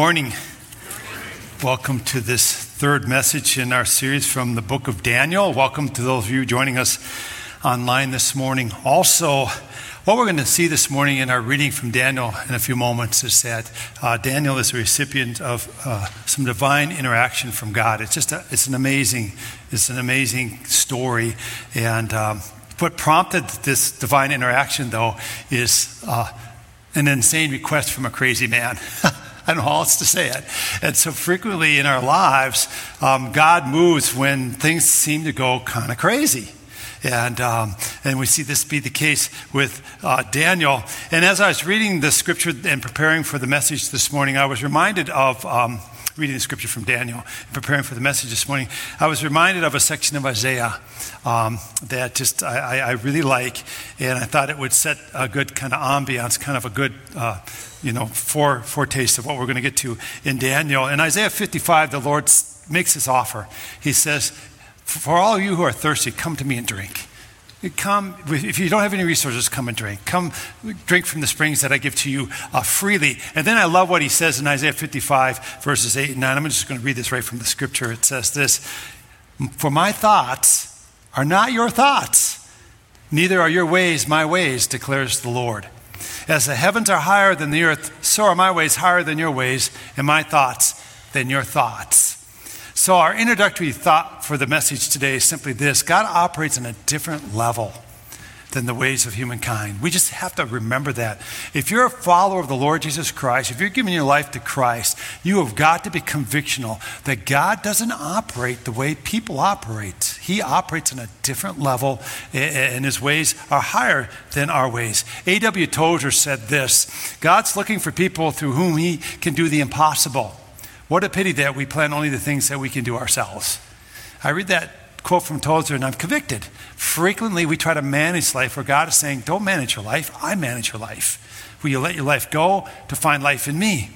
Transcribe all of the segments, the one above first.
Morning. Welcome to this third message in our series from the book of Daniel. Welcome to those of you joining us online this morning. Also, what we're going to see this morning in our reading from Daniel in a few moments is that uh, Daniel is a recipient of uh, some divine interaction from God. It's just a, it's an amazing it's an amazing story, and um, what prompted this divine interaction though is uh, an insane request from a crazy man. I don't know how else to say it. And so frequently in our lives, um, God moves when things seem to go kind of crazy. And, um, and we see this be the case with uh, Daniel. And as I was reading the scripture and preparing for the message this morning, I was reminded of um, reading the scripture from Daniel, and preparing for the message this morning. I was reminded of a section of Isaiah um, that just I, I, really like, and I thought it would set a good kind of ambiance, kind of a good. Uh, you know, fore, foretaste of what we're going to get to in Daniel. In Isaiah 55, the Lord makes this offer. He says, For all you who are thirsty, come to me and drink. Come, if you don't have any resources, come and drink. Come drink from the springs that I give to you uh, freely. And then I love what he says in Isaiah 55, verses 8 and 9. I'm just going to read this right from the scripture. It says this For my thoughts are not your thoughts, neither are your ways my ways, declares the Lord. As the heavens are higher than the earth, so are my ways higher than your ways, and my thoughts than your thoughts. So, our introductory thought for the message today is simply this God operates on a different level than the ways of humankind. We just have to remember that. If you're a follower of the Lord Jesus Christ, if you're giving your life to Christ, you have got to be convictional that God doesn't operate the way people operate. He operates on a different level, and his ways are higher than our ways. A.W. Tozer said this God's looking for people through whom he can do the impossible. What a pity that we plan only the things that we can do ourselves. I read that quote from Tozer and I'm convicted. Frequently, we try to manage life where God is saying, Don't manage your life, I manage your life. Will you let your life go to find life in me?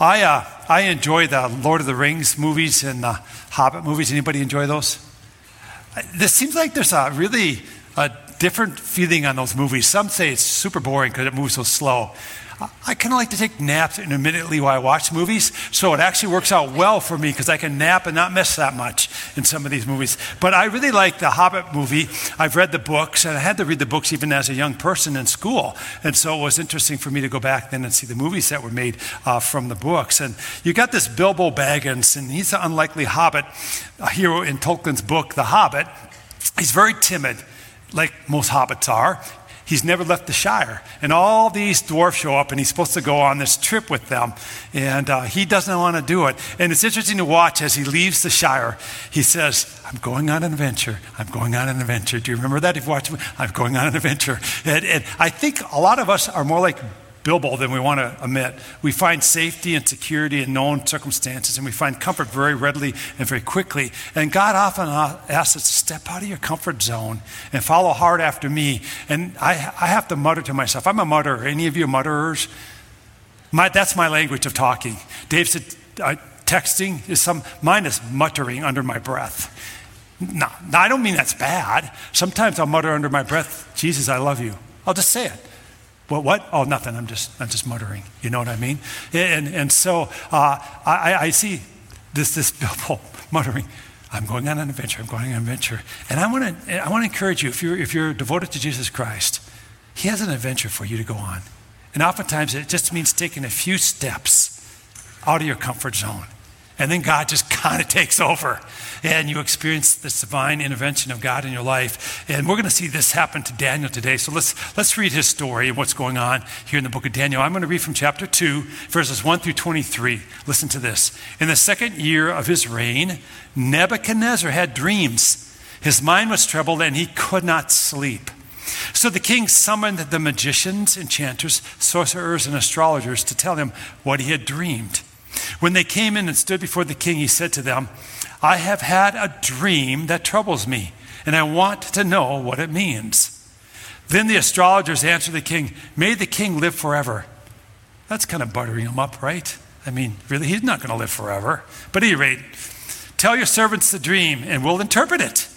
I, uh, I enjoy the Lord of the Rings movies and the Hobbit movies. Anybody enjoy those? This seems like there's a really a different feeling on those movies. Some say it's super boring because it moves so slow. I kind of like to take naps intermittently while I watch movies, so it actually works out well for me because I can nap and not miss that much in some of these movies. But I really like the Hobbit movie. I've read the books, and I had to read the books even as a young person in school. And so it was interesting for me to go back then and see the movies that were made uh, from the books. And you got this Bilbo Baggins, and he's an unlikely hobbit, a hero in Tolkien's book, The Hobbit. He's very timid like most hobbits are. He's never left the Shire. And all these dwarfs show up, and he's supposed to go on this trip with them. And uh, he doesn't want to do it. And it's interesting to watch as he leaves the Shire. He says, I'm going on an adventure. I'm going on an adventure. Do you remember that? If you watch, I'm going on an adventure. And, and I think a lot of us are more like Bilbo than we want to admit. We find safety and security in known circumstances, and we find comfort very readily and very quickly. And God often asks us to step out of your comfort zone and follow hard after me. And I, I have to mutter to myself. I'm a mutterer. Any of you mutterers? My, that's my language of talking. Dave said, uh, texting is some, mine is muttering under my breath. No, no, I don't mean that's bad. Sometimes I'll mutter under my breath, Jesus, I love you. I'll just say it. What, what? Oh, nothing. I'm just, I'm just muttering. You know what I mean? And, and so uh, I, I see this, this Bilbo muttering, I'm going on an adventure. I'm going on an adventure. And I want to, I want to encourage you, if you're, if you're devoted to Jesus Christ, He has an adventure for you to go on. And oftentimes it just means taking a few steps out of your comfort zone. And then God just kind of takes over and you experience this divine intervention of God in your life. And we're going to see this happen to Daniel today. So let's, let's read his story and what's going on here in the book of Daniel. I'm going to read from chapter 2, verses 1 through 23. Listen to this. In the second year of his reign, Nebuchadnezzar had dreams. His mind was troubled and he could not sleep. So the king summoned the magicians, enchanters, sorcerers, and astrologers to tell him what he had dreamed. When they came in and stood before the king, he said to them, I have had a dream that troubles me, and I want to know what it means. Then the astrologers answered the king, May the king live forever. That's kind of buttering him up, right? I mean, really, he's not going to live forever. But at any rate, tell your servants the dream, and we'll interpret it.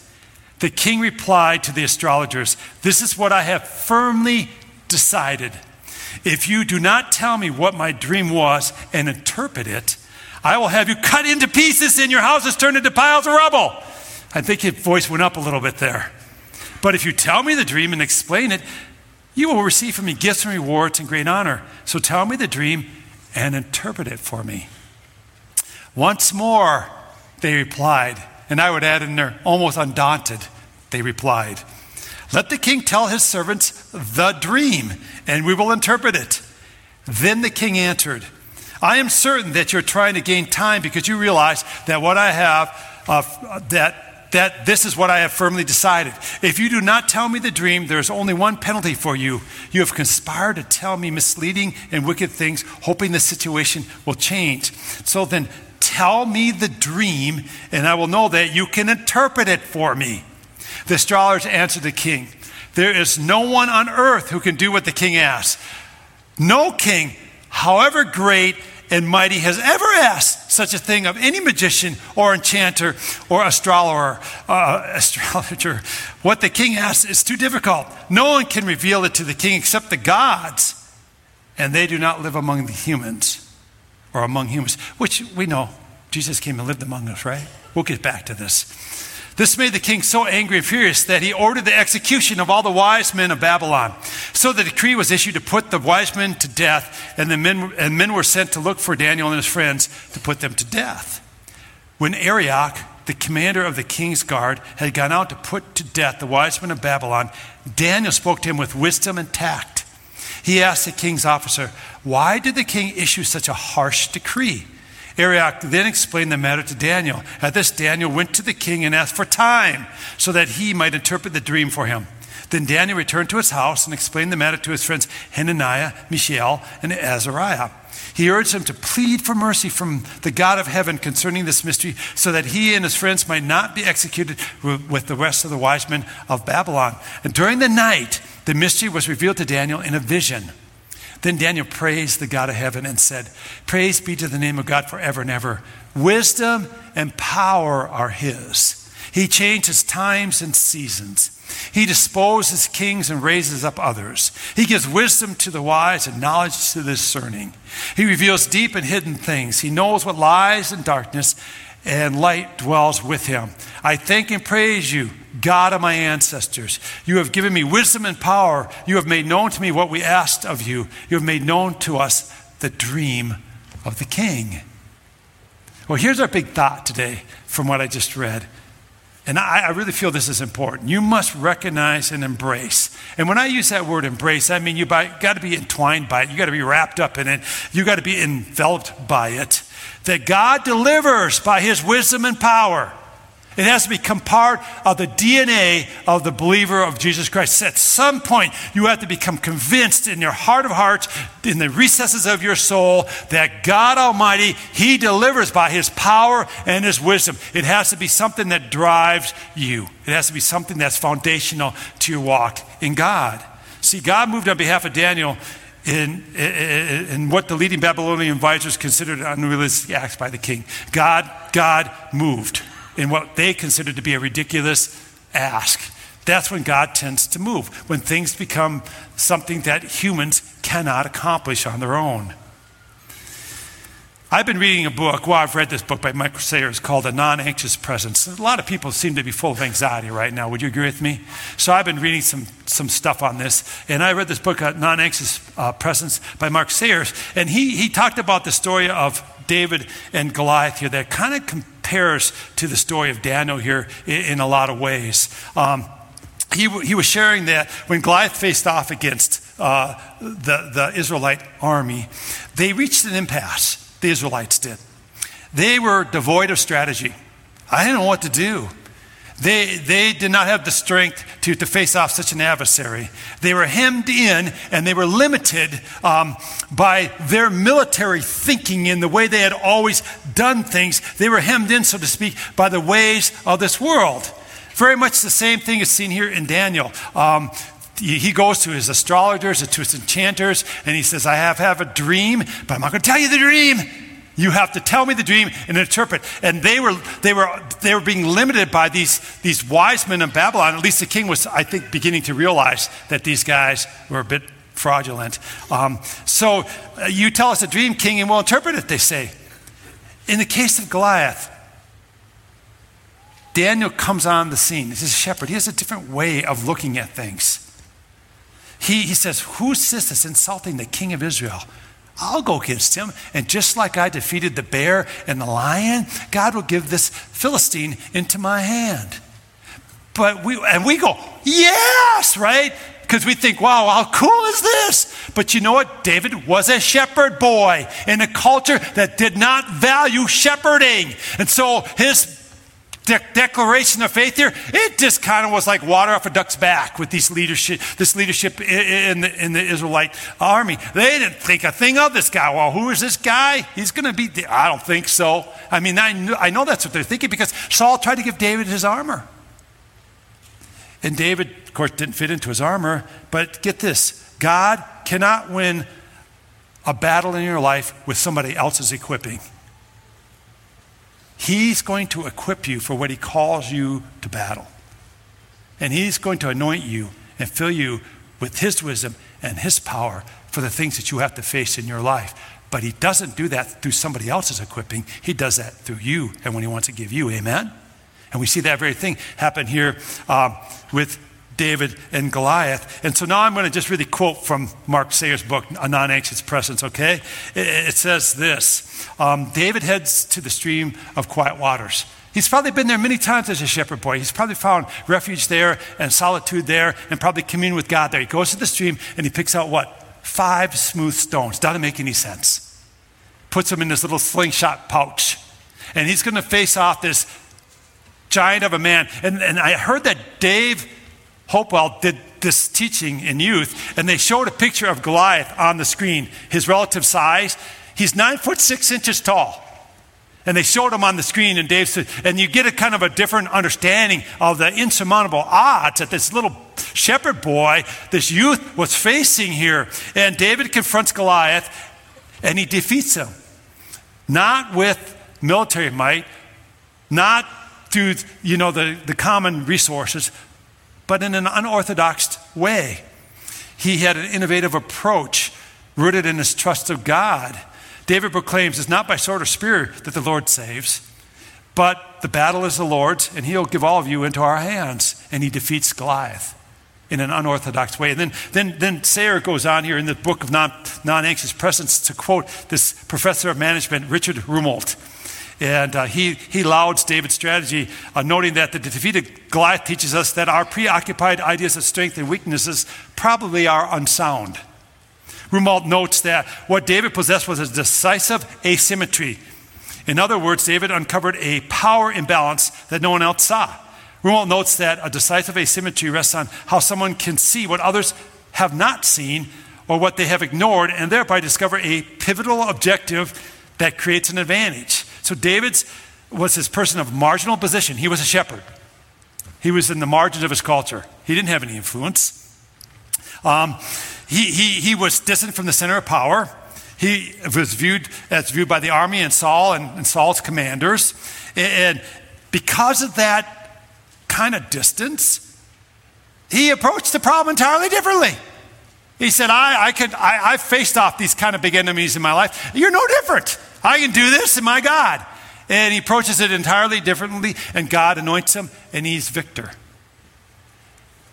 The king replied to the astrologers, This is what I have firmly decided. If you do not tell me what my dream was and interpret it, I will have you cut into pieces and your houses turned into piles of rubble. I think his voice went up a little bit there. But if you tell me the dream and explain it, you will receive from me gifts and rewards and great honor. So tell me the dream and interpret it for me. Once more, they replied, and I would add in there, almost undaunted, they replied, Let the king tell his servants the dream, and we will interpret it. Then the king answered, I am certain that you're trying to gain time because you realize that what I have, uh, that that this is what I have firmly decided. If you do not tell me the dream, there is only one penalty for you. You have conspired to tell me misleading and wicked things, hoping the situation will change. So then, tell me the dream, and I will know that you can interpret it for me. The astrologers answered the king There is no one on earth who can do what the king asks. No king, however great, and mighty has ever asked such a thing of any magician or enchanter or astrologer. Uh, astrologer. What the king asks is too difficult. No one can reveal it to the king except the gods, and they do not live among the humans or among humans, which we know Jesus came and lived among us, right? We'll get back to this. This made the king so angry and furious that he ordered the execution of all the wise men of Babylon. So the decree was issued to put the wise men to death, and the men, and men were sent to look for Daniel and his friends to put them to death. When Arioch, the commander of the king's guard, had gone out to put to death the wise men of Babylon, Daniel spoke to him with wisdom and tact. He asked the king's officer, Why did the king issue such a harsh decree? Arioch then explained the matter to Daniel. At this, Daniel went to the king and asked for time so that he might interpret the dream for him. Then Daniel returned to his house and explained the matter to his friends Hananiah, Mishael, and Azariah. He urged them to plead for mercy from the God of heaven concerning this mystery, so that he and his friends might not be executed with the rest of the wise men of Babylon. And during the night, the mystery was revealed to Daniel in a vision. Then Daniel praised the God of heaven and said, Praise be to the name of God forever and ever. Wisdom and power are his. He changes times and seasons. He disposes kings and raises up others. He gives wisdom to the wise and knowledge to the discerning. He reveals deep and hidden things. He knows what lies in darkness, and light dwells with him. I thank and praise you, God of my ancestors. You have given me wisdom and power. You have made known to me what we asked of you. You have made known to us the dream of the king. Well, here's our big thought today from what I just read. And I, I, really feel this is important. You must recognize and embrace. And when I use that word embrace, I mean you got to be entwined by it. You got to be wrapped up in it. You got to be enveloped by it. That God delivers by his wisdom and power. It has to become part of the DNA of the believer of Jesus Christ. At some point, you have to become convinced in your heart of hearts, in the recesses of your soul, that God Almighty, He delivers by His power and His wisdom. It has to be something that drives you, it has to be something that's foundational to your walk in God. See, God moved on behalf of Daniel in, in, in, what the leading Babylonian advisors considered an unrealistic acts by the king. God, God moved in what they consider to be a ridiculous ask. That's when God tends to move, when things become something that humans cannot accomplish on their own. I've been reading a book, well, I've read this book by Michael Sayers called A Non Anxious Presence. A lot of people seem to be full of anxiety right now. Would you agree with me? So I've been reading some, some stuff on this. And I read this book, A Non Anxious uh, Presence by Mark Sayers. And he, he talked about the story of David and Goliath here that kind of compares to the story of Daniel here in, in a lot of ways. Um, he, he was sharing that when Goliath faced off against uh, the, the Israelite army, they reached an impasse, the Israelites did. They were devoid of strategy. I didn't know what to do. They, they did not have the strength to, to face off such an adversary. They were hemmed in and they were limited um, by their military thinking in the way they had always done things. They were hemmed in, so to speak, by the ways of this world. Very much the same thing is seen here in Daniel. Um, he goes to his astrologers, to his enchanters, and he says, I have, have a dream, but I'm not going to tell you the dream. You have to tell me the dream and interpret. And they were, they were, they were being limited by these, these wise men in Babylon. At least the king was, I think, beginning to realize that these guys were a bit fraudulent. Um, so uh, you tell us a dream, king, and we'll interpret it, they say. In the case of Goliath, Daniel comes on the scene. He's a shepherd. He has a different way of looking at things. He, he says, Who's this that's insulting the king of Israel? I'll go against him. And just like I defeated the bear and the lion, God will give this Philistine into my hand. But we, and we go, yes, right? Because we think, wow, how cool is this? But you know what? David was a shepherd boy in a culture that did not value shepherding. And so his de- declaration of faith here, it just kind of was like water off a duck's back with these leadership, this leadership in the, in the Israelite army. They didn't think a thing of this guy. Well, who is this guy? He's going to be, I don't think so. I mean, I, knew, I know that's what they're thinking because Saul tried to give David his armor. And David, of course, didn't fit into his armor. But get this God cannot win a battle in your life with somebody else's equipping. He's going to equip you for what He calls you to battle. And He's going to anoint you and fill you with His wisdom and His power for the things that you have to face in your life. But He doesn't do that through somebody else's equipping, He does that through you and when He wants to give you. Amen? And we see that very thing happen here uh, with David and Goliath. And so now I'm going to just really quote from Mark Sayer's book, A Non Anxious Presence, okay? It, says this um, David heads to the stream of quiet waters. He's probably been there many times as a shepherd boy. He's probably found refuge there and solitude there and probably commune with God there. He goes to the stream and he picks out what? Five smooth stones. Doesn't make any sense. Puts them in this little slingshot pouch. And he's going to face off this giant of a man. And, and I heard that Dave Hopewell did this teaching in youth, and they showed a picture of Goliath on the screen, his relative size. He's nine foot six inches tall. And they showed him on the screen, and Dave said, and you get a kind of a different understanding of the insurmountable odds that this little shepherd boy, this youth, was facing here. And David confronts Goliath, and he defeats him. Not with military might, not through you know the, the common resources, but in an unorthodox way. He had an innovative approach rooted in his trust of God. David proclaims it's not by sword or spear that the Lord saves, but the battle is the Lord's, and he'll give all of you into our hands. And he defeats Goliath in an unorthodox way. And then, then, then Sayer goes on here in the book of non, non-anxious presence to quote this professor of management, Richard Rumelt. And uh, he, he lauds David's strategy, uh, noting that the defeated Goliath teaches us that our preoccupied ideas of strength and weaknesses probably are unsound. Rumelt notes that what David possessed was a decisive asymmetry. In other words, David uncovered a power imbalance that no one else saw. Rumelt notes that a decisive asymmetry rests on how someone can see what others have not seen or what they have ignored and thereby discover a pivotal objective that creates an advantage. So David's was this person of marginal position. He was a shepherd. He was in the margins of his culture. He didn't have any influence. Um, he, he, he was distant from the center of power. He was viewed as viewed by the army and Saul and, and Saul's commanders. And because of that kind of distance, he approached the problem entirely differently. He said, I, I, could, I, I faced off these kind of big enemies in my life. You're no different. I can do this, and my God. And he approaches it entirely differently, and God anoints him, and he's victor.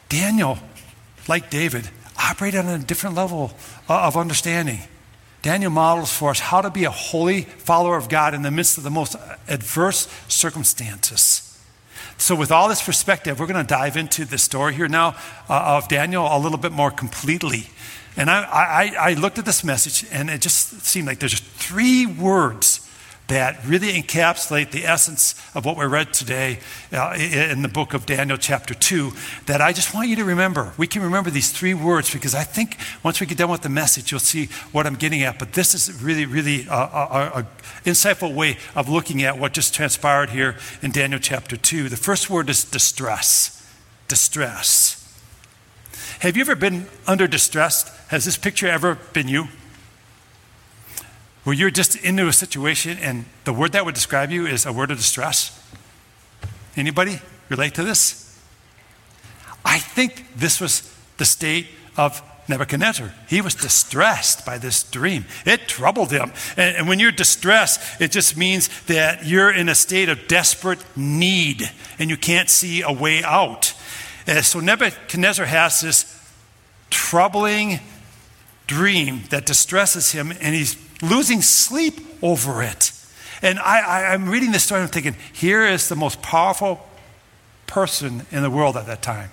Daniel, like David, operated on a different level of understanding. Daniel models for us how to be a holy follower of God in the midst of the most adverse circumstances. So, with all this perspective, we're going to dive into the story here now uh, of Daniel a little bit more completely. And I, I, I looked at this message, and it just seemed like there's three words that really encapsulate the essence of what we read today uh, in the book of Daniel, chapter 2, that I just want you to remember. We can remember these three words because I think once we get done with the message, you'll see what I'm getting at. But this is really, really uh, uh, uh, an insightful way of looking at what just transpired here in Daniel, chapter 2. The first word is distress. Distress. Have you ever been under distress? Has this picture ever been you? Where you're just into a situation and the word that would describe you is a word of distress? Anybody relate to this? I think this was the state of Nebuchadnezzar. He was distressed by this dream. It troubled him. And, and, when you're distressed, it just means that you're in a state of desperate need and you can't see a way out. And so Nebuchadnezzar has this troubling dream that distresses him and he's losing sleep over it. And I, am reading this story and I'm thinking, here is the most powerful person in the world at that time.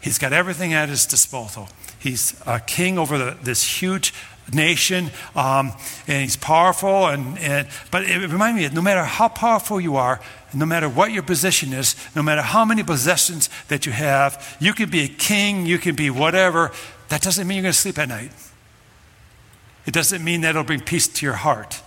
He's got everything at his disposal. He's a king over the, this huge nation, um, and he's powerful. And, and, but it reminds me no matter how powerful you are, no matter what your position is, no matter how many possessions that you have, you can be a king, you can be whatever. That doesn't mean you're going to sleep at night. It doesn't mean that it'll bring peace to your heart.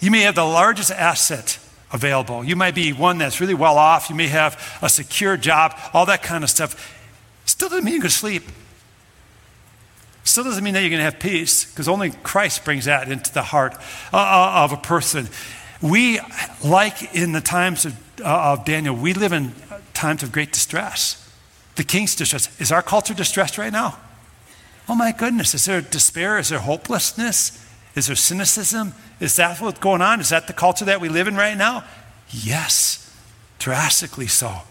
You may have the largest asset available. You might be one that's really well off. You may have a secure job, all that kind of stuff. Still doesn't mean you're going to sleep. Still doesn't mean that you're going to have peace, because only Christ brings that into the heart uh, uh, of a person. We, like in the times of, uh, of Daniel, we live in times of great distress. The king's distress. Is our culture distressed right now? Oh my goodness. Is there despair? Is there hopelessness? Is there cynicism? Is that what's going on? Is that the culture that we live in right now? Yes, drastically so.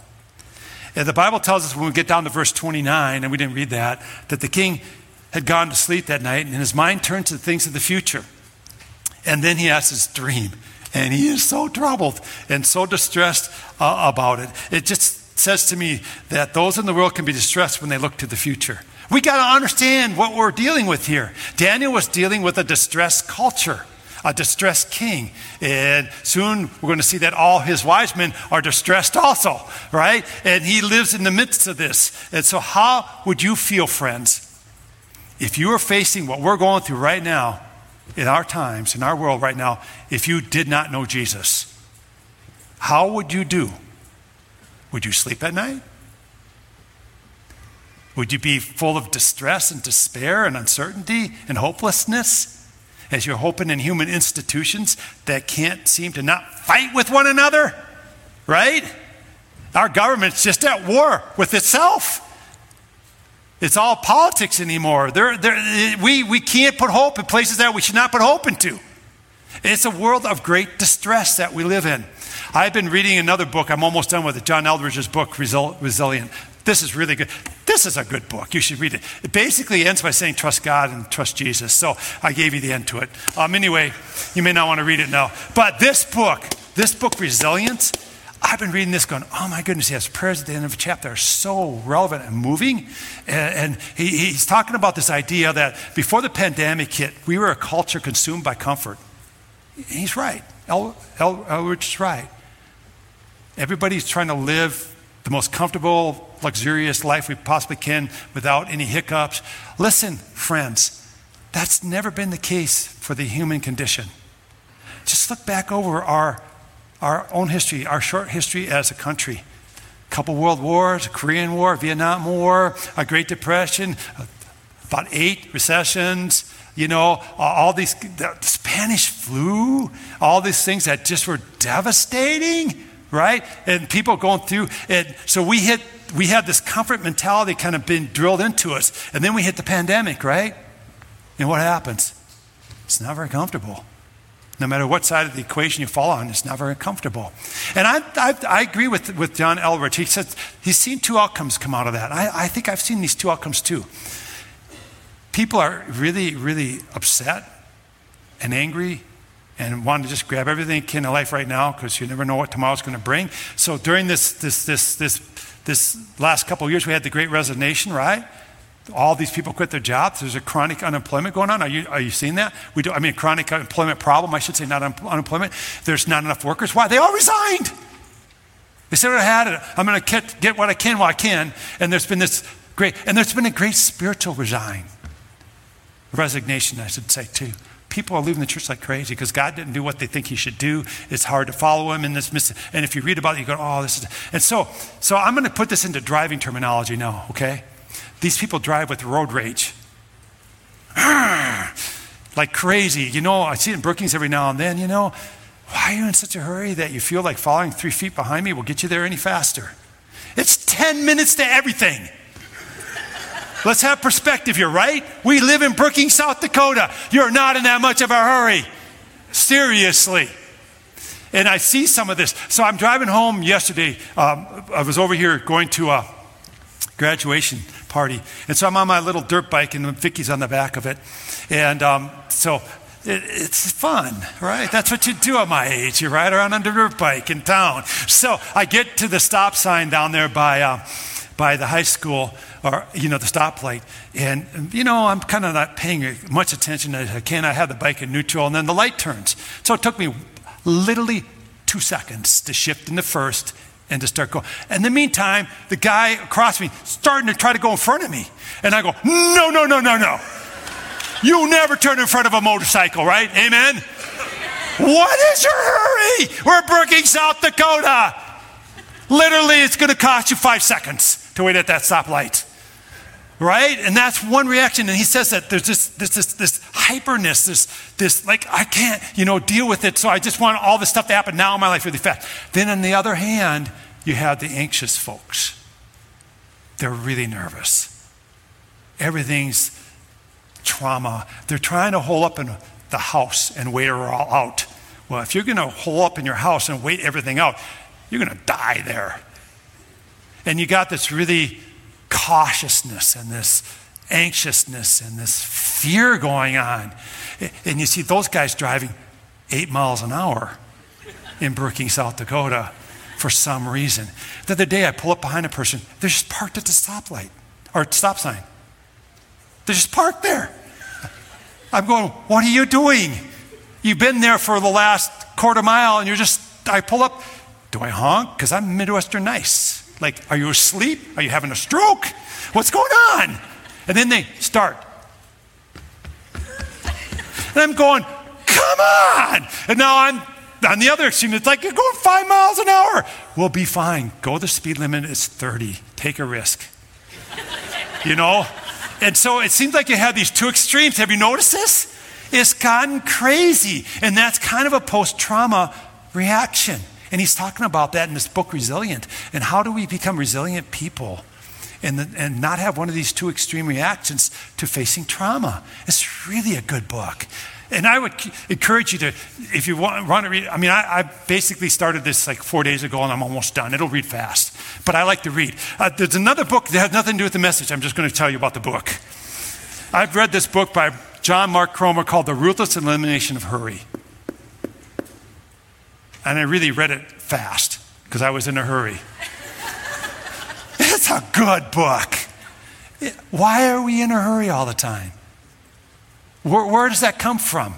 And the Bible tells us when we get down to verse 29, and we didn't read that, that the king had gone to sleep that night and his mind turned to the things of the future. And then he has his dream, and he is so troubled and so distressed uh, about it. It just says to me that those in the world can be distressed when they look to the future. We got to understand what we're dealing with here. Daniel was dealing with a distressed culture a distressed king. And soon we're going to see that all his wise men are distressed also, right? And he lives in the midst of this. And so, how would you feel, friends, if you are facing what we're going through right now in our times, in our world right now, if you did not know Jesus? How would you do? Would you sleep at night? Would you be full of distress and despair and uncertainty and hopelessness? as you're hoping in human institutions that can't seem to not fight with one another, right? Our government's just at war with itself. It's all politics anymore. They're, they're, we, we can't put hope in places that we should not put hope into. It's a world of great distress that we live in. I've been reading another book. I'm almost done with it. John Eldredge's book, Resilient. This is really good. This is a good book. You should read it. It basically ends by saying, trust God and trust Jesus. So I gave you the end to it. Um, anyway, you may not want to read it now. But this book, this book, Resilience, I've been reading this going, oh my goodness, has prayers at the end of a chapter are so relevant and moving. And, and he, he's talking about this idea that before the pandemic hit, we were a culture consumed by comfort. He's right. El, El, Eldredge is right. Everybody's trying to live the most comfortable, luxurious life we possibly can without any hiccups. Listen, friends, that's never been the case for the human condition. Just look back over our, our own history, our short history as a country. A couple world wars, Korean War, Vietnam War, a Great Depression, about eight recessions, you know, all these, the Spanish flu, all these things that just were devastating right? And people going through it. So we hit, we had this comfort mentality kind of been drilled into us. And then we hit the pandemic, right? And what happens? It's not very comfortable. No matter what side of the equation you fall on, it's not very comfortable. And I, I, I agree with, with John Eldredge. He said he's seen two outcomes come out of that. I, I think I've seen these two outcomes too. People are really, really upset and angry and want to just grab everything in life right now because you never know what tomorrow's going to bring. So during this, this, this, this, this last couple of years, we had the great resignation, right? All these people quit their jobs. There's a chronic unemployment going on. Are you, are you seeing that? We do, I mean, chronic unemployment problem, I should say, not un- unemployment. There's not enough workers. Why? They all resigned. They said, I had it. I'm going to get, what I can while I can. And there's been this great, and there's been a great spiritual resign. Resignation, I should say, too people are leaving the church like crazy because God didn't do what they think He should do. It's hard to follow Him in this. Miss- and if you read about it, you go, "Oh, this is." And so, so I'm going to put this into driving terminology now. Okay, these people drive with road rage, like crazy. You know, I see it in Brookings every now and then. You know, why are you in such a hurry that you feel like following three feet behind me will get you there any faster? It's ten minutes to everything. Let's have perspective here, right? We live in Brookings, South Dakota. You're not in that much of a hurry. Seriously. And I see some of this. So I'm driving home yesterday. Um, I was over here going to a graduation party. And so I'm on my little dirt bike, and Vicky's on the back of it. And um, so it, it's fun, right? That's what you do at my age. You ride around on a dirt bike in town. So I get to the stop sign down there by, uh, by the high school, or, you know, the stoplight. And, you know, I'm kind of not paying much attention as I can. I have the bike in neutral, and then the light turns. So it took me literally two seconds to shift in the first and to start going. In the meantime, the guy across me starting to try to go in front of me. And I go, no, no, no, no, no. You never turn in front of a motorcycle, right? Amen? What is your hurry? We're Brookings, South Dakota. Literally, it's going to cost you five seconds to wait at that stoplight. Right? And that's one reaction. And he says that there's this, this, this, this hyperness, this, this, like, I can't, you know, deal with it. So I just want all this stuff to happen now in my life really fast. Then on the other hand, you have the anxious folks. They're really nervous. Everything's trauma. They're trying to hole up in the house and wait it all out. Well, if you're going to hole up in your house and wait everything out, you're going to die there. And you got this really cautiousness and this anxiousness and this fear going on. And you see those guys driving eight miles an hour in Brookings, South Dakota for some reason. The other day I pull up behind a person, they're just parked at the stoplight or stop sign. They're just parked there. I'm going, what are you doing? You've been there for the last quarter mile and you're just, I pull up. Do I honk? Because I'm Midwestern nice. Like, are you asleep? Are you having a stroke? What's going on? And then they start. And I'm going, come on. And now I'm on the other extreme. It's like you're going five miles an hour. We'll be fine. Go the speed limit is 30. Take a risk. you know? And so it seems like you have these two extremes. Have you noticed this? It's gotten crazy. And that's kind of a post trauma reaction. And he's talking about that in this book, Resilient. And how do we become resilient people and, the, and not have one of these two extreme reactions to facing trauma? It's really a good book. And I would encourage you to, if you want, want to read, I mean, I, I, basically started this like four days ago and I'm almost done. It'll read fast, but I like to read. Uh, there's another book that has nothing to do with the message. I'm just going to tell you about the book. I've read this book by John Mark Comer called The Ruthless Elimination of Hurry. And I really read it fast because I was in a hurry. it's a good book. Why are we in a hurry all the time? Where, where does that come from?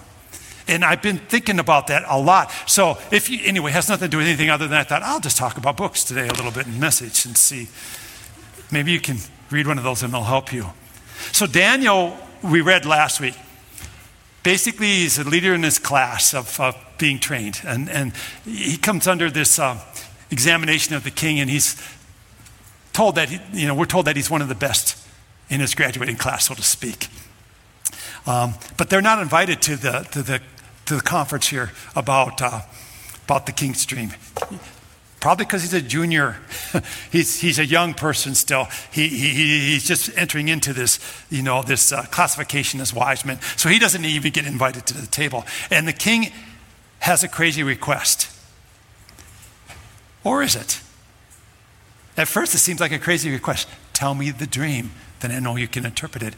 And I've been thinking about that a lot. So, if you, anyway, has nothing to do with anything other than I thought I'll just talk about books today a little bit in message and see. Maybe you can read one of those and they'll help you. So, Daniel, we read last week. Basically, he's a leader in his class of, of being trained. And, and he comes under this uh, examination of the king, and he's told that, he, you know, we're told that he's one of the best in his graduating class, so to speak. Um, but they're not invited to the, to the, to the conference here about, uh, about the King's Dream. Probably because he's a junior. he's, he's a young person still. He, he, he's just entering into this, you know, this uh, classification as wise men. So he doesn't even get invited to the table. And the king has a crazy request. Or is it? At first, it seems like a crazy request. Tell me the dream, then I know you can interpret it.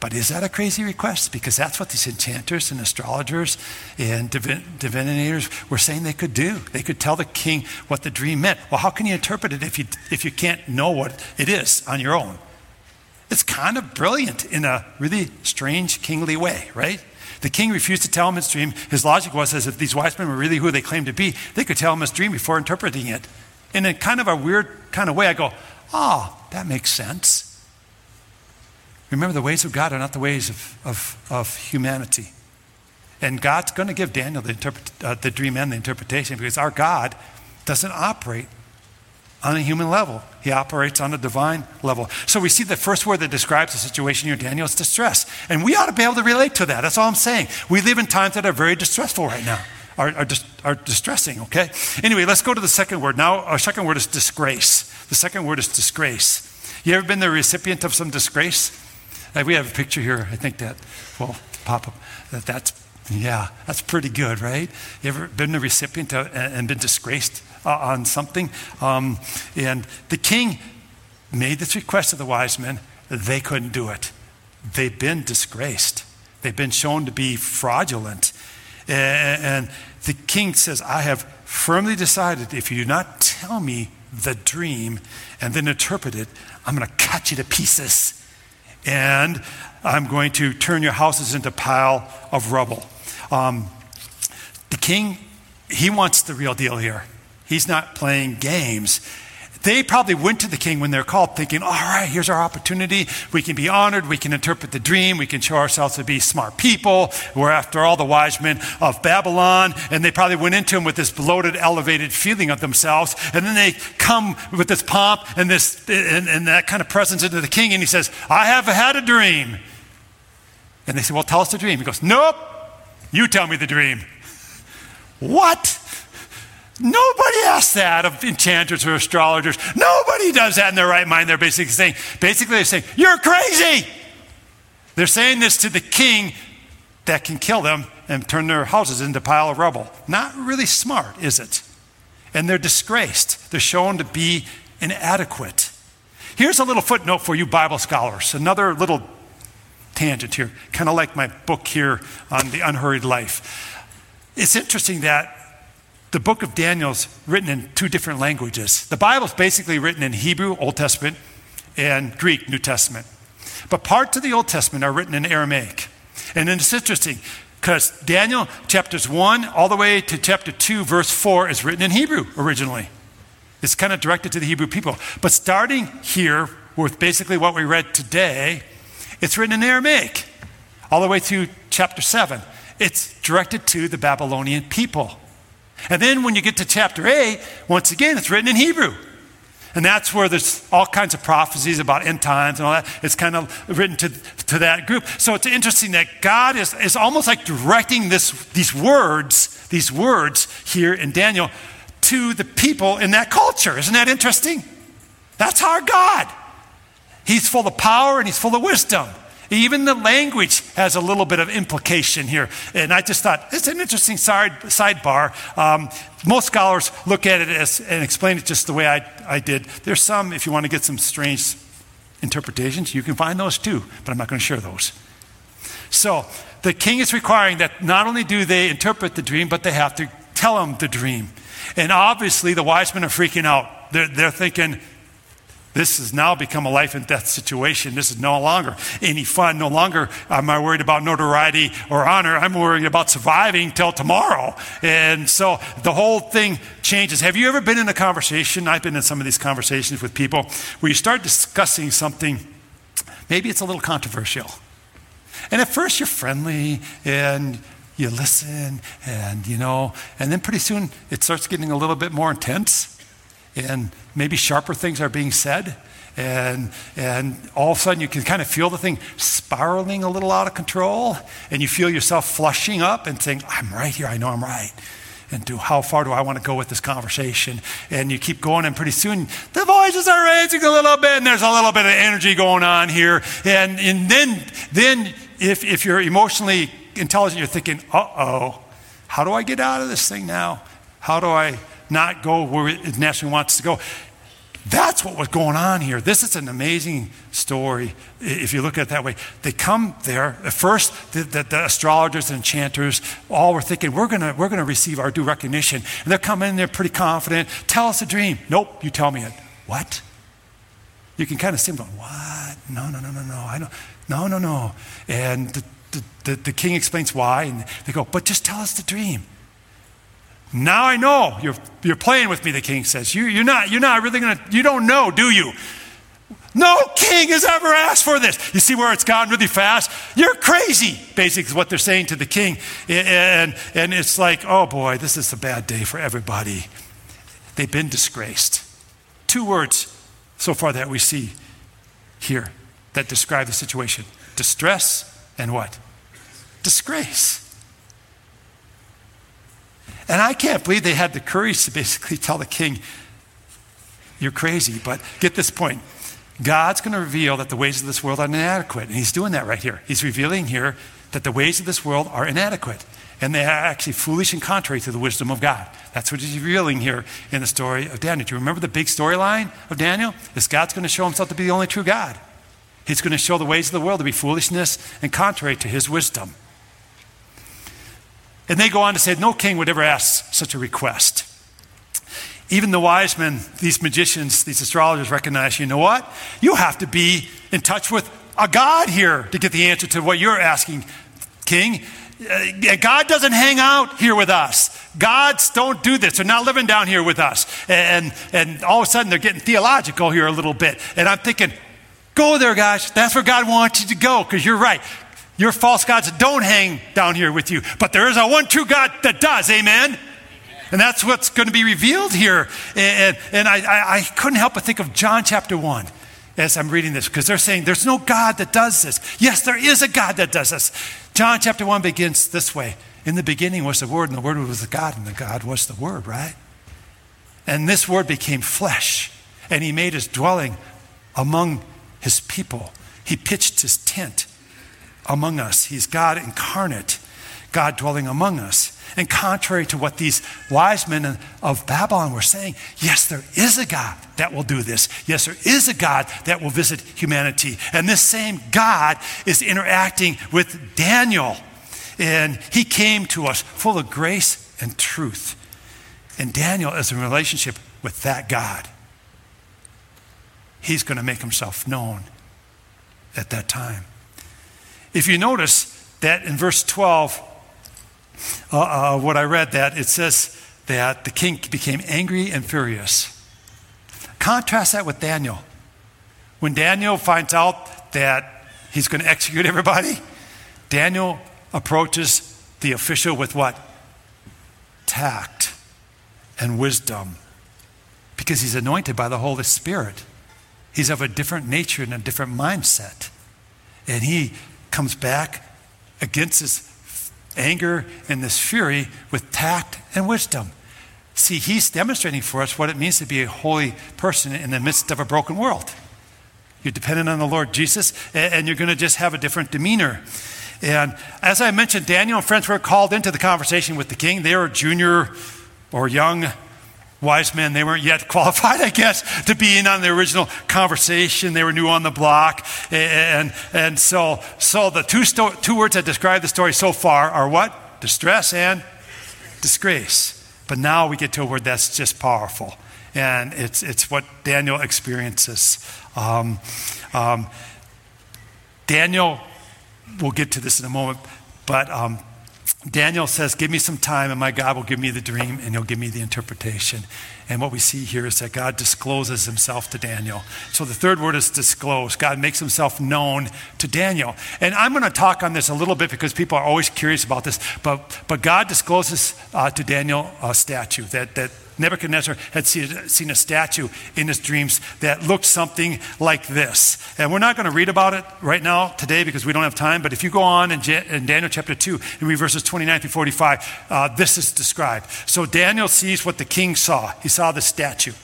But is that a crazy request? Because that's what these enchanters and astrologers and divin- divinators were saying they could do. They could tell the king what the dream meant. Well, how can you interpret it if you, if you can't know what it is on your own? It's kind of brilliant in a really strange kingly way, right? The king refused to tell him his dream. His logic was as if these wise men were really who they claimed to be, they could tell him his dream before interpreting it. And in kind of a weird kind of way, I go, oh, that makes sense. Remember, the ways of God are not the ways of, of, of humanity. And God's going to give Daniel the, interpret, uh, the dream and the interpretation because our God doesn't operate on a human level. He operates on a divine level. So we see the first word that describes the situation here, Daniel, is distress. And we ought to be able to relate to that. That's all I'm saying. We live in times that are very distressful right now, are, are, are distressing, okay? Anyway, let's go to the second word. Now, our second word is disgrace. The second word is disgrace. You ever been the recipient of some disgrace? We have a picture here. I think that will pop up. That that's yeah, that's pretty good, right? You ever been the recipient of, and been disgraced uh, on something? Um, and the king made this request of the wise men. They couldn't do it. They've been disgraced. They've been shown to be fraudulent. And the king says, I have firmly decided if you do not tell me the dream and then interpret it, I'm going to cut you to pieces. And I'm going to turn your houses into a pile of rubble. Um, the king, he wants the real deal here. He's not playing games. They probably went to the king when they're called, thinking, all right, here's our opportunity. We can be honored. We can interpret the dream. We can show ourselves to be smart people. We're, after all, the wise men of Babylon. And they probably went into him with this bloated, elevated feeling of themselves. And then they come with this pomp and, this, and, and that kind of presence into the king. And he says, I have had a dream. And they say, well, tell us the dream. He goes, nope, you tell me the dream. What? Nobody asks that of enchanters or astrologers. Nobody does that in their right mind. They're basically saying, basically they're saying, you're crazy. They're saying this to the king that can kill them and turn their houses into a pile of rubble. Not really smart, is it? And they're disgraced. They're shown to be inadequate. Here's a little footnote for you Bible scholars. Another little tangent here, kind of like my book here on the unhurried life. It's interesting that the book of Daniel's written in two different languages. The Bible is basically written in Hebrew, Old Testament, and Greek, New Testament. But parts of the Old Testament are written in Aramaic. And it's interesting because Daniel chapters 1 all the way to chapter 2, verse 4 is written in Hebrew originally. It's kind of directed to the Hebrew people. But starting here with basically what we read today, it's written in Aramaic all the way through chapter 7. It's directed to the Babylonian people. And then when you get to chapter 8, once again, it's written in Hebrew. And that's where there's all kinds of prophecies about end times and all that. It's kind of written to, to that group. So it's interesting that God is, is almost like directing this, these words, these words here in Daniel to the people in that culture. Isn't that interesting? That's our God. He's full of power and he's full of wisdom. Even the language has a little bit of implication here. And I just thought, it's an interesting side, sidebar. Um, most scholars look at it as, and explain it just the way I, I did. There's some, if you want to get some strange interpretations, you can find those too, but I'm not going to share those. So, the king is requiring that not only do they interpret the dream, but they have to tell him the dream. And obviously, the wise men are freaking out. They're, they're thinking, this has now become a life and death situation. This is no longer any fun. No longer am I worried about notoriety or honor. I'm worried about surviving till tomorrow. And so the whole thing changes. Have you ever been in a conversation? I've been in some of these conversations with people where you start discussing something, maybe it's a little controversial. And at first you're friendly and you listen and you know, and then pretty soon it starts getting a little bit more intense and maybe sharper things are being said. And, and all of a sudden, you can kind of feel the thing spiraling a little out of control. And you feel yourself flushing up and saying, I'm right here. I know I'm right. And do, how far do I want to go with this conversation? And you keep going, and pretty soon the voices are raising a little bit, and there's a little bit of energy going on here. And, and then, then if, if you're emotionally intelligent, you're thinking, uh oh, how do I get out of this thing now? How do I not go where it naturally wants to go. That's what was going on here. This is an amazing story if you look at it that way. They come there. At first, the, the, the astrologers and enchanters all were thinking, we're going we're gonna receive our due recognition. And they're coming in there pretty confident. Tell us a dream. Nope, you tell me it. What? You can kind of see them going, what? No, no, no, no, no. I don't. No, no, no. And the, the, the king explains why. And they go, but just tell us the dream. Now I know you're, you're playing with me, the king says. You, you're, not, you're not really going to, you don't know, do you? No king has ever asked for this. You see where it's gone really fast? You're crazy, basically, is what they're saying to the king. And, and it's like, oh boy, this is a bad day for everybody. They've been disgraced. Two words so far that we see here that describe the situation distress and what? Disgrace. And I can't believe they had the courage to basically tell the king, You're crazy. But get this point God's going to reveal that the ways of this world are inadequate. And he's doing that right here. He's revealing here that the ways of this world are inadequate. And they are actually foolish and contrary to the wisdom of God. That's what he's revealing here in the story of Daniel. Do you remember the big storyline of Daniel? Is God's going to show himself to be the only true God. He's going to show the ways of the world to be foolishness and contrary to his wisdom. And they go on to say, no king would ever ask such a request. Even the wise men, these magicians, these astrologers recognize, you know what? You have to be in touch with a God here to get the answer to what you're asking, king. Uh, God doesn't hang out here with us. Gods don't do this. They're not living down here with us. And, and all of a sudden they're getting theological here a little bit. And I'm thinking, go there, guys. That's where God wants you to go because you're right. Your false gods don't hang down here with you. But there is a one true God that does. Amen? And that's what's going to be revealed here. And, and I, I, couldn't help but think of John chapter 1 as I'm reading this because they're saying there's no God that does this. Yes, there is a God that does this. John chapter 1 begins this way In the beginning was the Word, and the Word was the God, and the God was the Word, right? And this Word became flesh, and He made His dwelling among His people. He pitched His tent among us. He's God incarnate, God dwelling among us. And contrary to what these wise men of Babylon were saying, yes, there is a God that will do this. Yes, there is a God that will visit humanity. And this same God is interacting with Daniel. And he came to us full of grace and truth. And Daniel is in relationship with that God. He's going to make himself known at that time. If you notice that in verse 12, uh, uh, what I read, that it says that the king became angry and furious. Contrast that with Daniel. When Daniel finds out that he's going to execute everybody, Daniel approaches the official with what? Tact and wisdom. Because he's anointed by the Holy Spirit. He's of a different nature and a different mindset. And he comes back against his anger and this fury with tact and wisdom. See, he's demonstrating for us what it means to be a holy person in the midst of a broken world. You're dependent on the Lord Jesus, and you're going to just have a different demeanor. And as I mentioned, Daniel and friends were called into the conversation with the king. They were junior or young wise men. They weren't yet qualified, I guess, to be in on the original conversation. They were new on the block. And, and so, so the two, sto- two words that describe the story so far are what? Distress and disgrace. But now we get to a word that's just powerful. And it's, it's what Daniel experiences. Um, um, Daniel, we'll get to this in a moment, but um, Daniel says, Give me some time, and my God will give me the dream, and he'll give me the interpretation. And what we see here is that God discloses himself to Daniel. So the third word is disclose. God makes himself known to Daniel. And I'm going to talk on this a little bit because people are always curious about this. But, but God discloses uh, to Daniel a statue that, that Nebuchadnezzar had seen a statue in his dreams that looked something like this. And we're not going to read about it right now today because we don't have time, but if you go on in, Daniel chapter 2 and read verses 29 through 45, uh, this is described. So Daniel sees what the king saw. He saw the statue.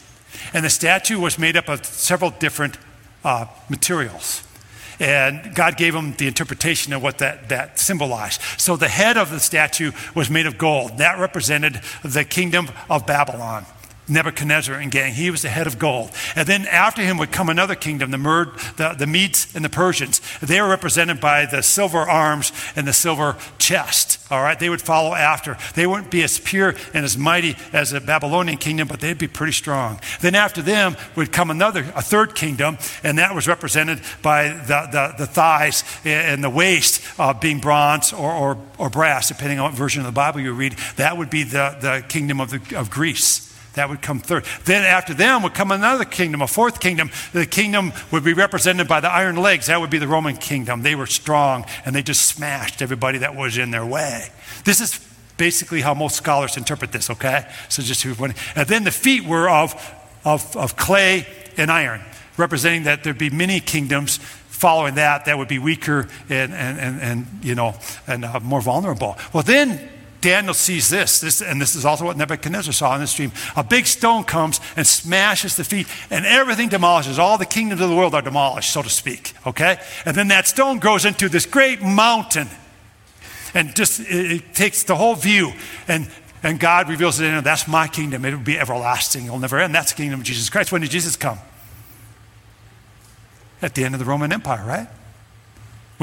And the statue was made up of several different uh, materials. And God gave him the interpretation of what that, that symbolized. So the head of the statue was made of gold. That represented the kingdom of Babylon. Nebuchadnezzar and gang. He was the head of gold. And then after him would come another kingdom, the, Mer- the, the Medes and the Persians. They were represented by the silver arms and the silver chest. All right, they would follow after. They wouldn't be as pure and as mighty as the Babylonian kingdom, but they'd be pretty strong. Then after them would come another, a third kingdom, and that was represented by the, the, the thighs and the waist uh, being bronze or, or, or brass, depending on what version of the Bible you read. That would be the, the kingdom of, the, of Greece. That would come third. Then after them would come another kingdom, a fourth kingdom. The kingdom would be represented by the iron legs. That would be the Roman kingdom. They were strong and they just smashed everybody that was in their way. This is basically how most scholars interpret this, okay? So just and then the feet were of, of, of clay and iron, representing that there'd be many kingdoms following that that would be weaker and, and, and, and you know, and uh, more vulnerable. Well, then Daniel sees this, this, and this is also what Nebuchadnezzar saw in this dream. A big stone comes and smashes the feet, and everything demolishes. All the kingdoms of the world are demolished, so to speak. Okay? And then that stone grows into this great mountain. And just it, it takes the whole view. And and God reveals it in that's my kingdom. It will be everlasting. It'll never end. That's the kingdom of Jesus Christ. When did Jesus come? At the end of the Roman Empire, right?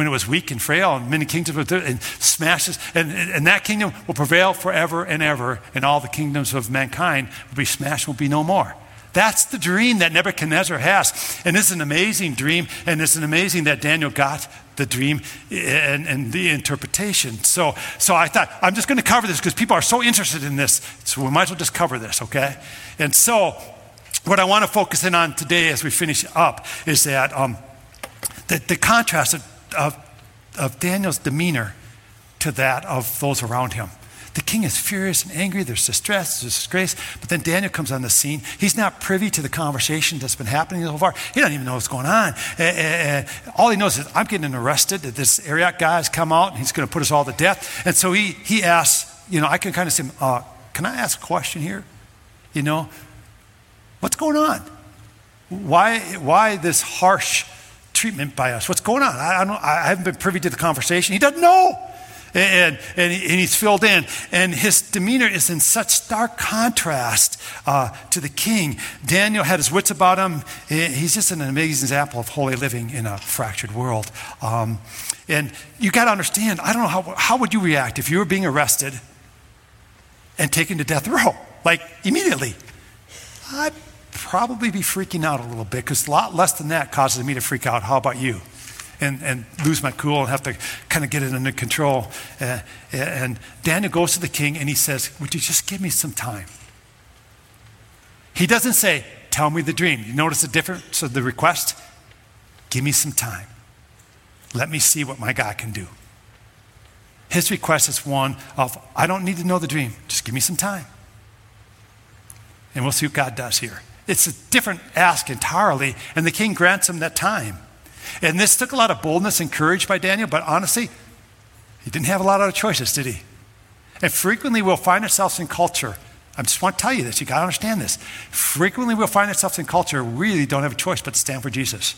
When it was weak and frail, and many kingdoms were there, and smashes, and, and that kingdom will prevail forever and ever, and all the kingdoms of mankind will be smashed, will be no more. That's the dream that Nebuchadnezzar has. And it's an amazing dream, and it's an amazing that Daniel got the dream and, and the interpretation. So, so I thought, I'm just going to cover this because people are so interested in this, so we might as well just cover this, okay? And so, what I want to focus in on today as we finish up is that um, the, the contrast of of, of Daniel's demeanor to that of those around him. The king is furious and angry. There's distress, there's disgrace. But then Daniel comes on the scene. He's not privy to the conversation that's been happening so far. He doesn't even know what's going on. Uh, uh, all he knows is, I'm getting arrested. That this Arioch guy has come out and he's going to put us all to death. And so he, he asks, you know, I can kind of say, uh, Can I ask a question here? You know, what's going on? Why, why this harsh treatment by us. What's going on? I, I, I haven't been privy to the conversation. He doesn't know. And, and, and, he's filled in. And his demeanor is in such stark contrast uh, to the king. Daniel had his wits about him. He's just an amazing example of holy living in a fractured world. Um, and you got to understand, I don't know, how, how would you react if you were being arrested and taken to death row? Like, immediately. I'd probably be freaking out a little bit because a lot less than that causes me to freak out. How about you? And, and lose my cool and have to kind of get it under control. Uh, and Daniel goes to the king and he says, Would you just give me some time? He doesn't say, Tell me the dream. You notice the difference of the request? Give me some time. Let me see what my God can do. His request is one of, I don't need to know the dream, just give me some time. And we'll see what God does here. It's a different ask entirely, and the king grants him that time. And this took a lot of boldness and courage by Daniel, but honestly, he didn't have a lot of choices, did he? And frequently we'll find ourselves in culture. I just want to tell you this, you got to understand this. Frequently we'll find ourselves in culture we really don't have a choice but to stand for Jesus.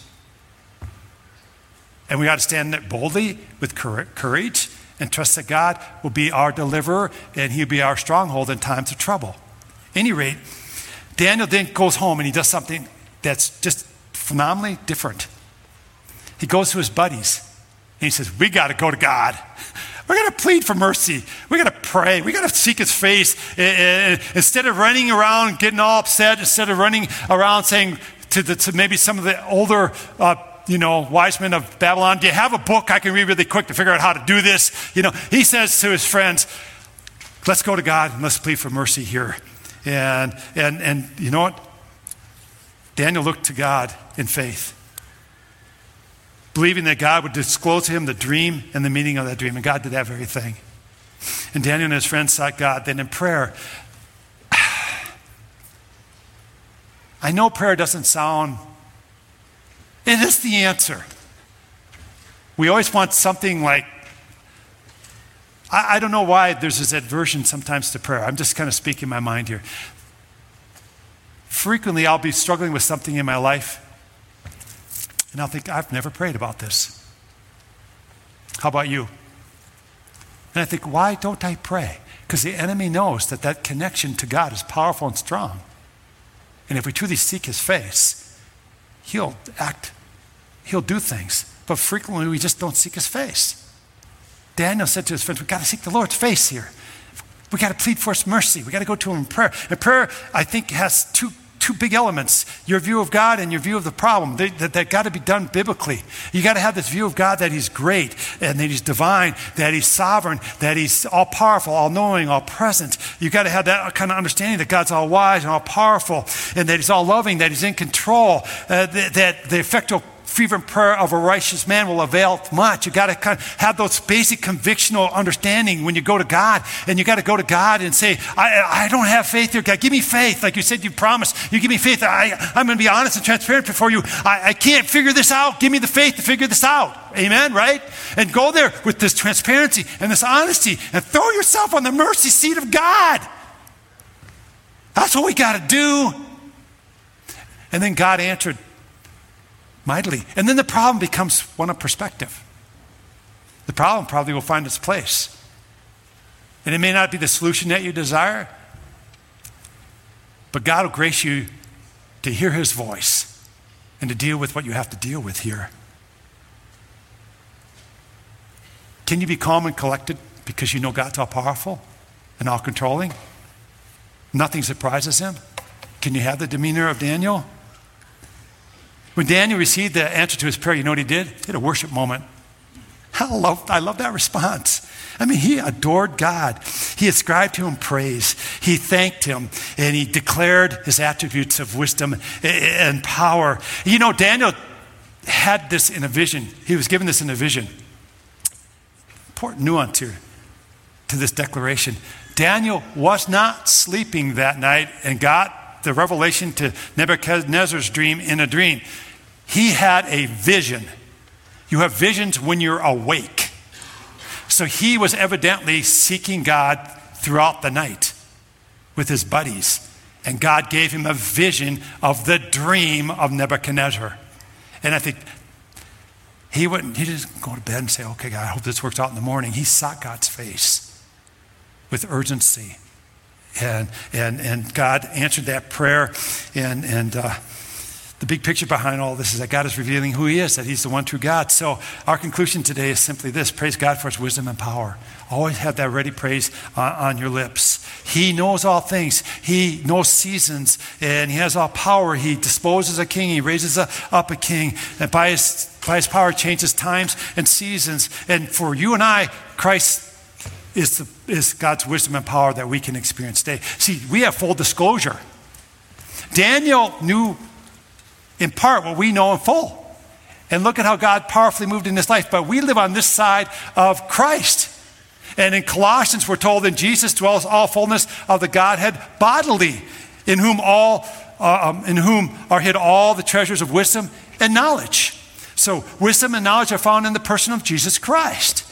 And we got to stand boldly with courage and trust that God will be our deliverer and he'll be our stronghold in times of trouble. At any rate, Daniel then goes home and he does something that's just phenomenally different. He goes to his buddies and he says, We got to go to God. We're going to plead for mercy. We got to pray. We got to seek his face. Instead of running around getting all upset, instead of running around saying to, the, to maybe some of the older uh, you know, wise men of Babylon, do you have a book I can read really quick to figure out how to do this? You know, he says to his friends, let's go to God and let's plead for mercy here. And, and, and you know what? Daniel looked to God in faith, believing that God would disclose to him the dream and the meaning of that dream. And God did that very thing. And Daniel and his friends sought God. Then in prayer, I know prayer doesn't sound, it is the answer. We always want something like I, I don't know why there's this aversion sometimes to prayer. I'm just kind of speaking my mind here. Frequently, I'll be struggling with something in my life, and I'll think, I've never prayed about this. How about you? And I think, why don't I pray? Because the enemy knows that that connection to God is powerful and strong. And if we truly seek his face, he'll act, he'll do things. But frequently we just don't seek his face. Daniel said to his friends, We've got to seek the Lord's face here. We've got to plead for his mercy. We've got to go to him in prayer. And prayer, I think, has two, two big elements your view of God and your view of the problem. They, that that got to be done biblically. You got to have this view of God that he's great and that he's divine, that he's sovereign, that he's all powerful, all knowing, all present. You got to have that kind of understanding that God's all wise and all powerful and that he's all loving, that he's in control, uh, that, that the effectual fervent prayer of a righteous man will avail much. You got to kind of have those basic convictional understanding when you go to God. And you got to go to God and say, I, I don't have faith here. God, give me faith. Like you said, you promised. You give me faith. I, I'm going to be honest and transparent before you. I, I can't figure this out. Give me the faith to figure this out. Amen, right? And go there with this transparency and this honesty and throw yourself on the mercy seat of God. That's what we got to do. And then God answered mightily. And then the problem becomes one of perspective. The problem probably will find its place. And it may not be the solution that you desire, but God will grace you to hear His voice and to deal with what you have to deal with here. Can you be calm and collected because you know God's all powerful and all controlling? Nothing surprises Him? Can you have the demeanor of Daniel? When Daniel received the answer to his prayer, you know what he did? He had a worship moment. I love, I love that response. I mean, he adored God. He ascribed to him praise. He thanked him and he declared his attributes of wisdom and power. You know, Daniel had this in a vision. He was given this in a vision. Important nuance here to this declaration. Daniel was not sleeping that night and got the revelation to Nebuchadnezzar's dream in a dream. He had a vision. You have visions when you're awake. So he was evidently seeking God throughout the night with his buddies. And God gave him a vision of the dream of Nebuchadnezzar. And I think he wouldn't, he didn't go to bed and say, okay, God, I hope this works out in the morning. He sought God's face with urgency. And, and, and God answered that prayer. And, and uh, the big picture behind all this is that God is revealing who He is, that He's the one true God. So our conclusion today is simply this praise God for His wisdom and power. Always have that ready praise uh, on your lips. He knows all things, He knows seasons, and He has all power. He disposes a king, He raises a, up a king, and by His, by his power changes times and seasons. And for you and I, Christ is, the, is God's wisdom and power that we can experience today. See, we have full disclosure. Daniel knew in part what we know in full. And look at how God powerfully moved in his life. But we live on this side of Christ. And in Colossians, we're told that Jesus dwells all fullness of the Godhead bodily, in whom all uh, um, in whom are hid all the treasures of wisdom and knowledge. So wisdom and knowledge are found in the person of Jesus Christ.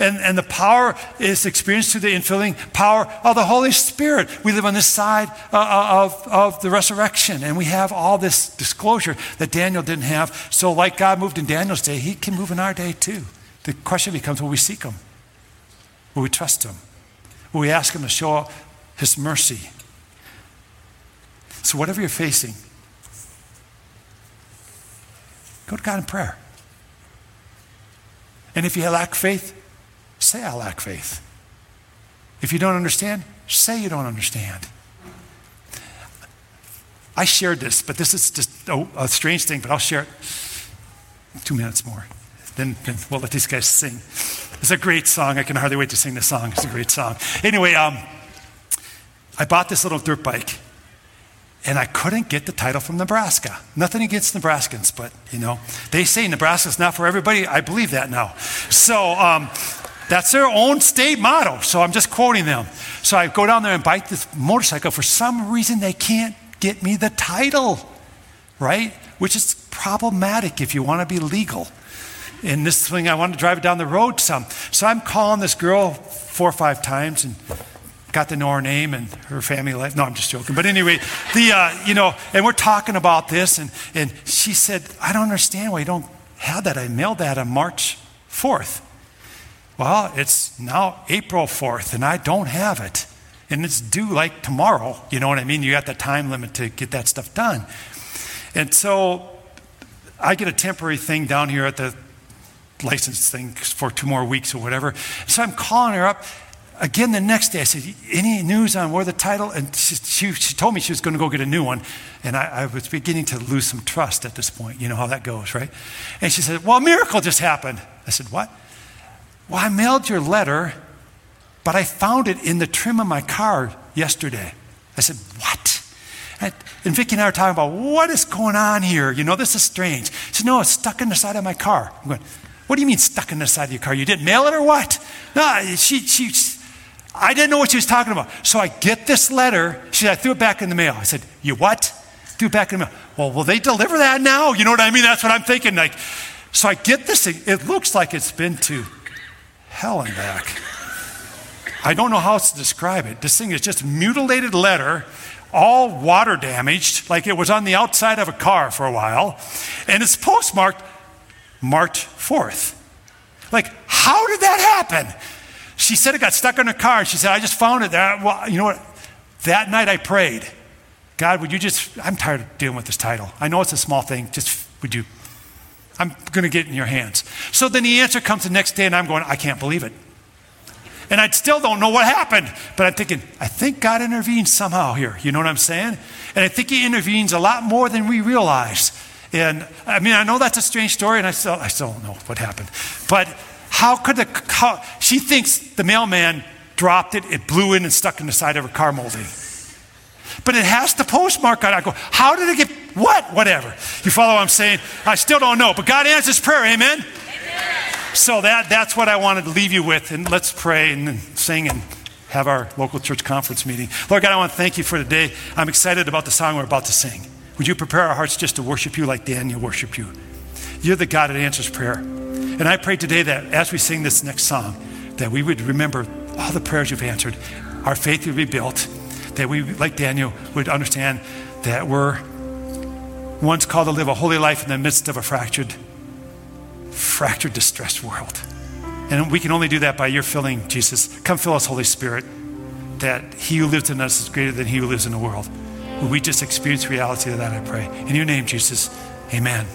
And, and the power is experienced through the infilling power of the Holy Spirit. We live on this side uh, uh, of, of the resurrection, and we have all this disclosure that Daniel didn't have. So, like God moved in Daniel's day, he can move in our day too. The question becomes will we seek him? Will we trust him? Will we ask him to show his mercy? So, whatever you're facing, go to God in prayer. And if you lack faith, Say, I lack faith. If you don't understand, say you don't understand. I shared this, but this is just a, a strange thing, but I'll share it. Two minutes more. Then, then, we'll let these guys sing. It's a great song. I can hardly wait to sing this song. It's a great song. Anyway, um, I bought this little dirt bike and I couldn't get the title from Nebraska. Nothing against Nebraskans, but you know, they say Nebraska's not for everybody. I believe that now. So um, that's their own state motto. So I'm just quoting them. So I go down there and bite this motorcycle. For some reason, they can't get me the title, right? Which is problematic if you want to be legal. In this thing, I want to drive it down the road some. So I'm calling this girl four or five times and got to know her name and her family life. No, I'm just joking. But anyway, the uh, you know, and we're talking about this, and and she said, I don't understand why you don't have that. I mailed that on March 4th. Well, it's now April 4th and I don't have it. And it's due like tomorrow. You know what I mean? You got the time limit to get that stuff done. And so I get a temporary thing down here at the license thing for two more weeks or whatever. So I'm calling her up again the next day. I said, Any news on where the title? And she, she, she told me she was going to go get a new one. And I, I, was beginning to lose some trust at this point. You know how that goes, right? And she said, Well, a miracle just happened. I said, What? Well, I mailed your letter, but I found it in the trim of my car yesterday. I said, What? And, Vicki and I were talking about what is going on here. You know, this is strange. She said, No, it's stuck in the side of my car. I'm going, What do you mean stuck in the side of your car? You didn't mail it or what? No, she, she, I didn't know what she was talking about. So I get this letter. She said, I threw it back in the mail. I said, You what? Threw it back in the mail. Well, will they deliver that now? You know what I mean? That's what I'm thinking. Like, so I get this thing. It looks like it's been to hell and back. I don't know how else to describe it. This thing is just mutilated letter, all water damaged, like it was on the outside of a car for a while. And it's postmarked March 4th. Like, how did that happen? She said it got stuck in her car. She said, I just found it. That, well, you know what? That night I prayed. God, would you just, I'm tired of dealing with this title. I know it's a small thing. Just, would you, I'm going to get in your hands. So then the answer comes the next day, and I'm going, I can't believe it. And I still don't know what happened. But I'm thinking, I think God intervened somehow here. You know what I'm saying? And I think He intervenes a lot more than we realize. And I mean, I know that's a strange story, and I still, I still don't know what happened. But how could the, how, she thinks the mailman dropped it, it blew in and stuck in the side of her car molding. But it has the postmark on it. I go, how did it get, what? Whatever. You follow what I'm saying? I still don't know. But God answers prayer, amen? amen. So that, that's what I wanted to leave you with. And let's pray and sing and have our local church conference meeting. Lord God, I want to thank you for today. I'm excited about the song we're about to sing. Would you prepare our hearts just to worship you like Daniel worshiped you? You're the God that answers prayer. And I pray today that as we sing this next song, that we would remember all the prayers you've answered, our faith would be built, that we, like Daniel, would understand that we're once called to live a holy life in the midst of a fractured, fractured, distressed world. And we can only do that by your filling, Jesus. Come fill us, Holy Spirit, that He who lives in us is greater than He who lives in the world. Will we just experience reality of that, I pray. In your name, Jesus, amen.